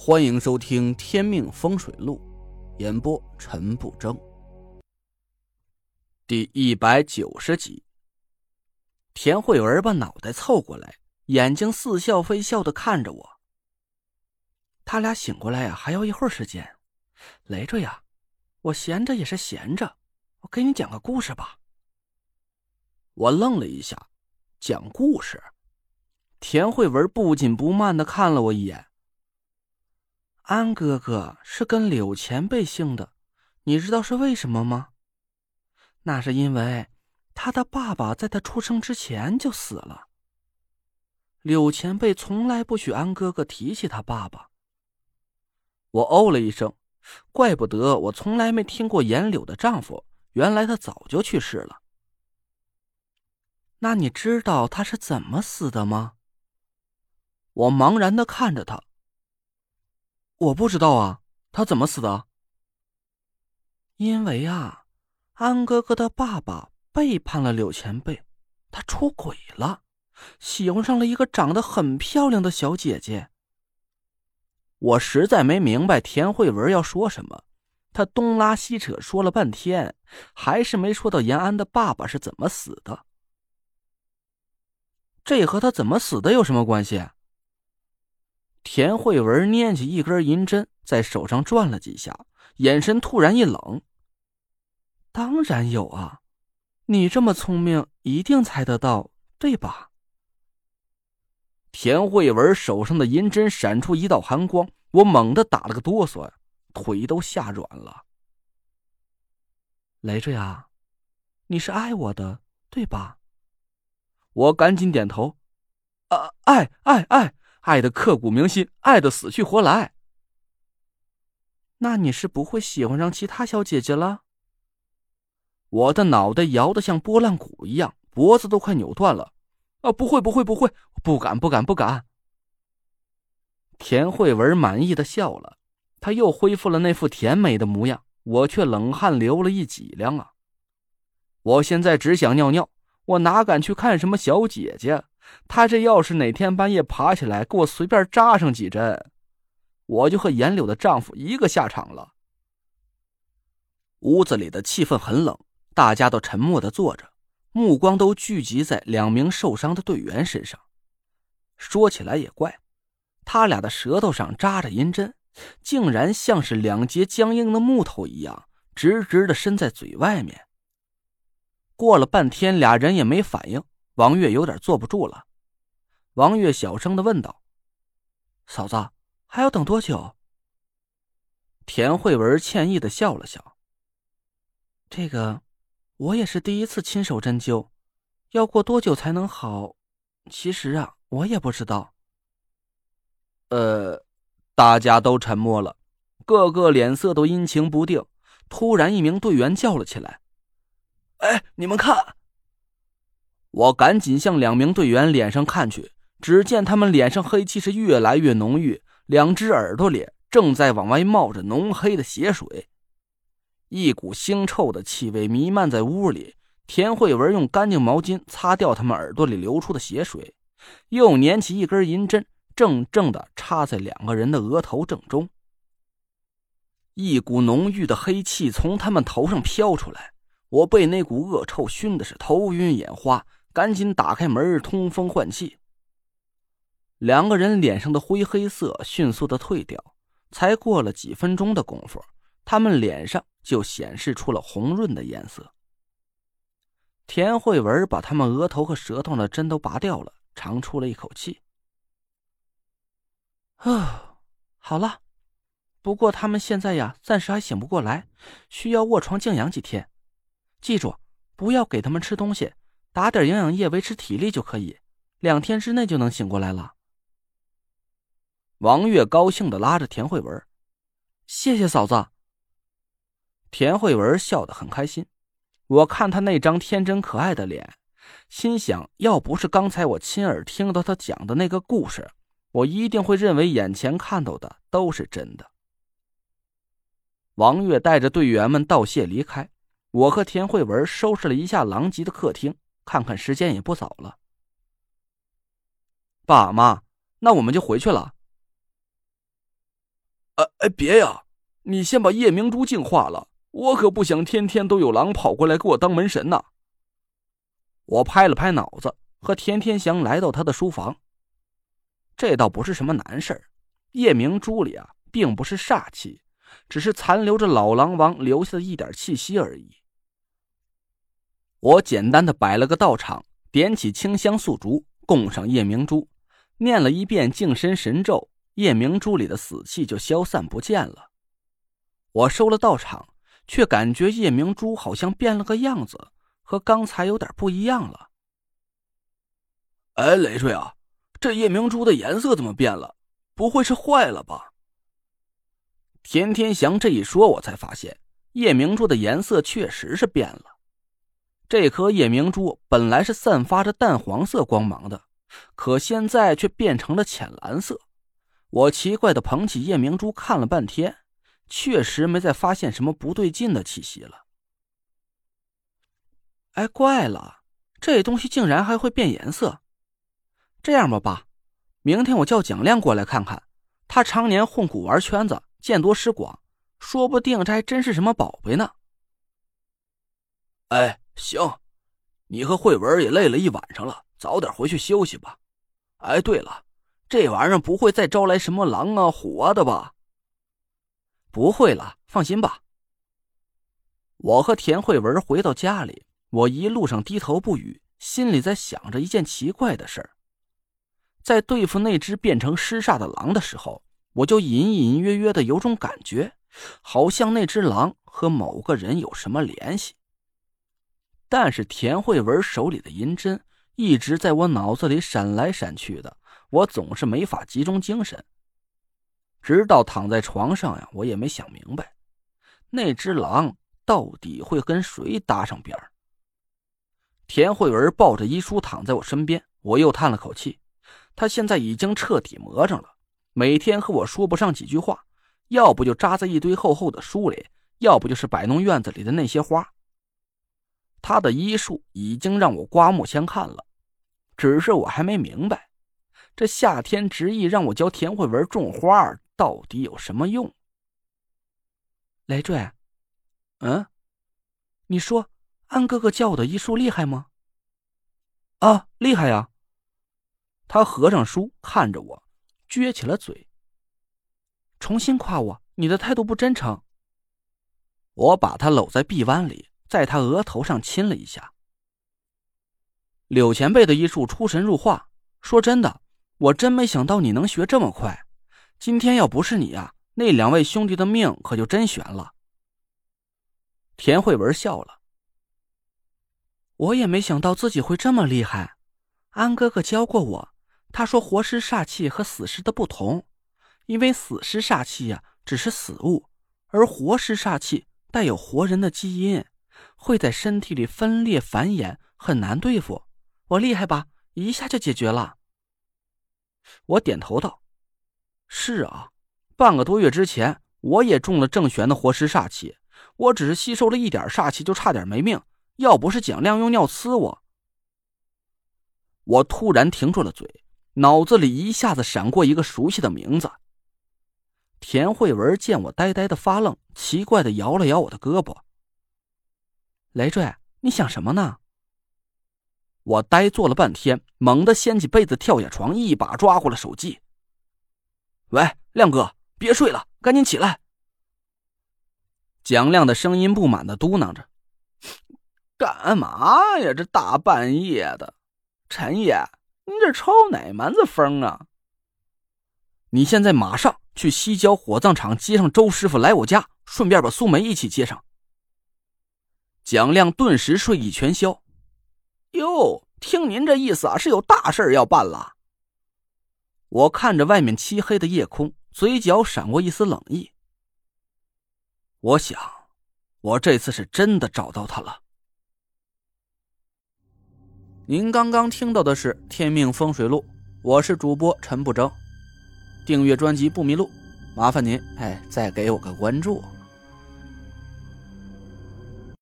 欢迎收听《天命风水录》，演播陈不争。第一百九十集，田慧文把脑袋凑过来，眼睛似笑非笑的看着我。他俩醒过来呀，还要一会儿时间。累着呀，我闲着也是闲着，我给你讲个故事吧。我愣了一下，讲故事。田慧文不紧不慢的看了我一眼。安哥哥是跟柳前辈姓的，你知道是为什么吗？那是因为他的爸爸在他出生之前就死了。柳前辈从来不许安哥哥提起他爸爸。我哦了一声，怪不得我从来没听过颜柳的丈夫，原来他早就去世了。那你知道他是怎么死的吗？我茫然的看着他。我不知道啊，他怎么死的？因为啊，安哥哥的爸爸背叛了柳前辈，他出轨了，喜欢上了一个长得很漂亮的小姐姐。我实在没明白田慧文要说什么，他东拉西扯说了半天，还是没说到延安的爸爸是怎么死的。这和他怎么死的有什么关系？田慧文拈起一根银针，在手上转了几下，眼神突然一冷。当然有啊，你这么聪明，一定猜得到，对吧？田慧文手上的银针闪出一道寒光，我猛地打了个哆嗦，腿都吓软了。雷着呀，你是爱我的，对吧？我赶紧点头，啊，爱爱爱。爱的刻骨铭心，爱的死去活来。那你是不会喜欢上其他小姐姐了？我的脑袋摇得像拨浪鼓一样，脖子都快扭断了。啊，不会，不会，不会，不敢，不敢，不敢。田慧文满意的笑了，她又恢复了那副甜美的模样，我却冷汗流了一脊梁啊！我现在只想尿尿，我哪敢去看什么小姐姐？他这要是哪天半夜爬起来给我随便扎上几针，我就和严柳的丈夫一个下场了。屋子里的气氛很冷，大家都沉默的坐着，目光都聚集在两名受伤的队员身上。说起来也怪，他俩的舌头上扎着银针，竟然像是两节僵硬的木头一样，直直的伸在嘴外面。过了半天，俩人也没反应。王月有点坐不住了，王月小声的问道：“嫂子，还要等多久？”田慧文歉意的笑了笑：“这个，我也是第一次亲手针灸，要过多久才能好？其实啊，我也不知道。”呃，大家都沉默了，个个脸色都阴晴不定。突然，一名队员叫了起来：“哎，你们看！”我赶紧向两名队员脸上看去，只见他们脸上黑气是越来越浓郁，两只耳朵里正在往外冒着浓黑的血水，一股腥臭的气味弥漫在屋里。田慧文用干净毛巾擦掉他们耳朵里流出的血水，又捻起一根银针，正正的插在两个人的额头正中。一股浓郁的黑气从他们头上飘出来，我被那股恶臭熏的是头晕眼花。赶紧打开门通风换气。两个人脸上的灰黑色迅速的退掉，才过了几分钟的功夫，他们脸上就显示出了红润的颜色。田慧文把他们额头和舌头的针都拔掉了，长出了一口气：“啊，好了。不过他们现在呀，暂时还醒不过来，需要卧床静养几天。记住，不要给他们吃东西。”打点营养液维持体力就可以，两天之内就能醒过来了。王月高兴的拉着田慧文：“谢谢嫂子。”田慧文笑得很开心。我看他那张天真可爱的脸，心想：要不是刚才我亲耳听到他讲的那个故事，我一定会认为眼前看到的都是真的。王月带着队员们道谢离开，我和田慧文收拾了一下狼藉的客厅。看看时间也不早了，爸妈，那我们就回去了。哎哎，别呀，你先把夜明珠净化了，我可不想天天都有狼跑过来给我当门神呐。我拍了拍脑子，和田天祥来到他的书房。这倒不是什么难事儿，夜明珠里啊，并不是煞气，只是残留着老狼王留下的一点气息而已。我简单的摆了个道场，点起清香素烛，供上夜明珠，念了一遍净身神咒，夜明珠里的死气就消散不见了。我收了道场，却感觉夜明珠好像变了个样子。和刚才有点不一样了。哎，累赘啊，这夜明珠的颜色怎么变了？不会是坏了吧？田天祥这一说，我才发现夜明珠的颜色确实是变了。这颗夜明珠本来是散发着淡黄色光芒的，可现在却变成了浅蓝色。我奇怪的捧起夜明珠看了半天，确实没再发现什么不对劲的气息了。哎，怪了，这东西竟然还会变颜色。这样吧，爸，明天我叫蒋亮过来看看。他常年混古玩圈子，见多识广，说不定这还真是什么宝贝呢。哎，行，你和慧文也累了一晚上了，早点回去休息吧。哎，对了，这玩意儿不会再招来什么狼啊、虎啊的吧？不会了，放心吧。我和田慧文回到家里。我一路上低头不语，心里在想着一件奇怪的事儿。在对付那只变成尸煞的狼的时候，我就隐隐约约的有种感觉，好像那只狼和某个人有什么联系。但是田慧文手里的银针一直在我脑子里闪来闪去的，我总是没法集中精神。直到躺在床上呀，我也没想明白，那只狼到底会跟谁搭上边儿。田慧文抱着医书躺在我身边，我又叹了口气。他现在已经彻底魔怔了，每天和我说不上几句话，要不就扎在一堆厚厚的书里，要不就是摆弄院子里的那些花。他的医术已经让我刮目相看了，只是我还没明白，这夏天执意让我教田慧文种花到底有什么用。累赘，嗯，你说。安哥哥教我的医术厉害吗？啊，厉害呀！他合上书，看着我，撅起了嘴。重新夸我，你的态度不真诚。我把他搂在臂弯里，在他额头上亲了一下。柳前辈的医术出神入化，说真的，我真没想到你能学这么快。今天要不是你呀，那两位兄弟的命可就真悬了。田慧文笑了。我也没想到自己会这么厉害，安哥哥教过我，他说活尸煞气和死尸的不同，因为死尸煞气呀只是死物，而活尸煞气带有活人的基因，会在身体里分裂繁衍，很难对付。我厉害吧？一下就解决了。我点头道：“是啊，半个多月之前我也中了郑玄的活尸煞气，我只是吸收了一点煞气，就差点没命。”要不是蒋亮用尿呲我，我突然停住了嘴，脑子里一下子闪过一个熟悉的名字。田慧文见我呆呆的发愣，奇怪的摇了摇我的胳膊。累赘，你想什么呢？我呆坐了半天，猛地掀起被子跳下床，一把抓过了手机。喂，亮哥，别睡了，赶紧起来！蒋亮的声音不满的嘟囔着。干嘛呀？这大半夜的，陈爷，你这抽哪门子风啊？你现在马上去西郊火葬场接上周师傅来我家，顺便把苏梅一起接上。蒋亮顿时睡意全消。哟，听您这意思啊，是有大事要办了。我看着外面漆黑的夜空，嘴角闪过一丝冷意。我想，我这次是真的找到他了。您刚刚听到的是《天命风水录》，我是主播陈不争。订阅专辑不迷路，麻烦您哎，再给我个关注。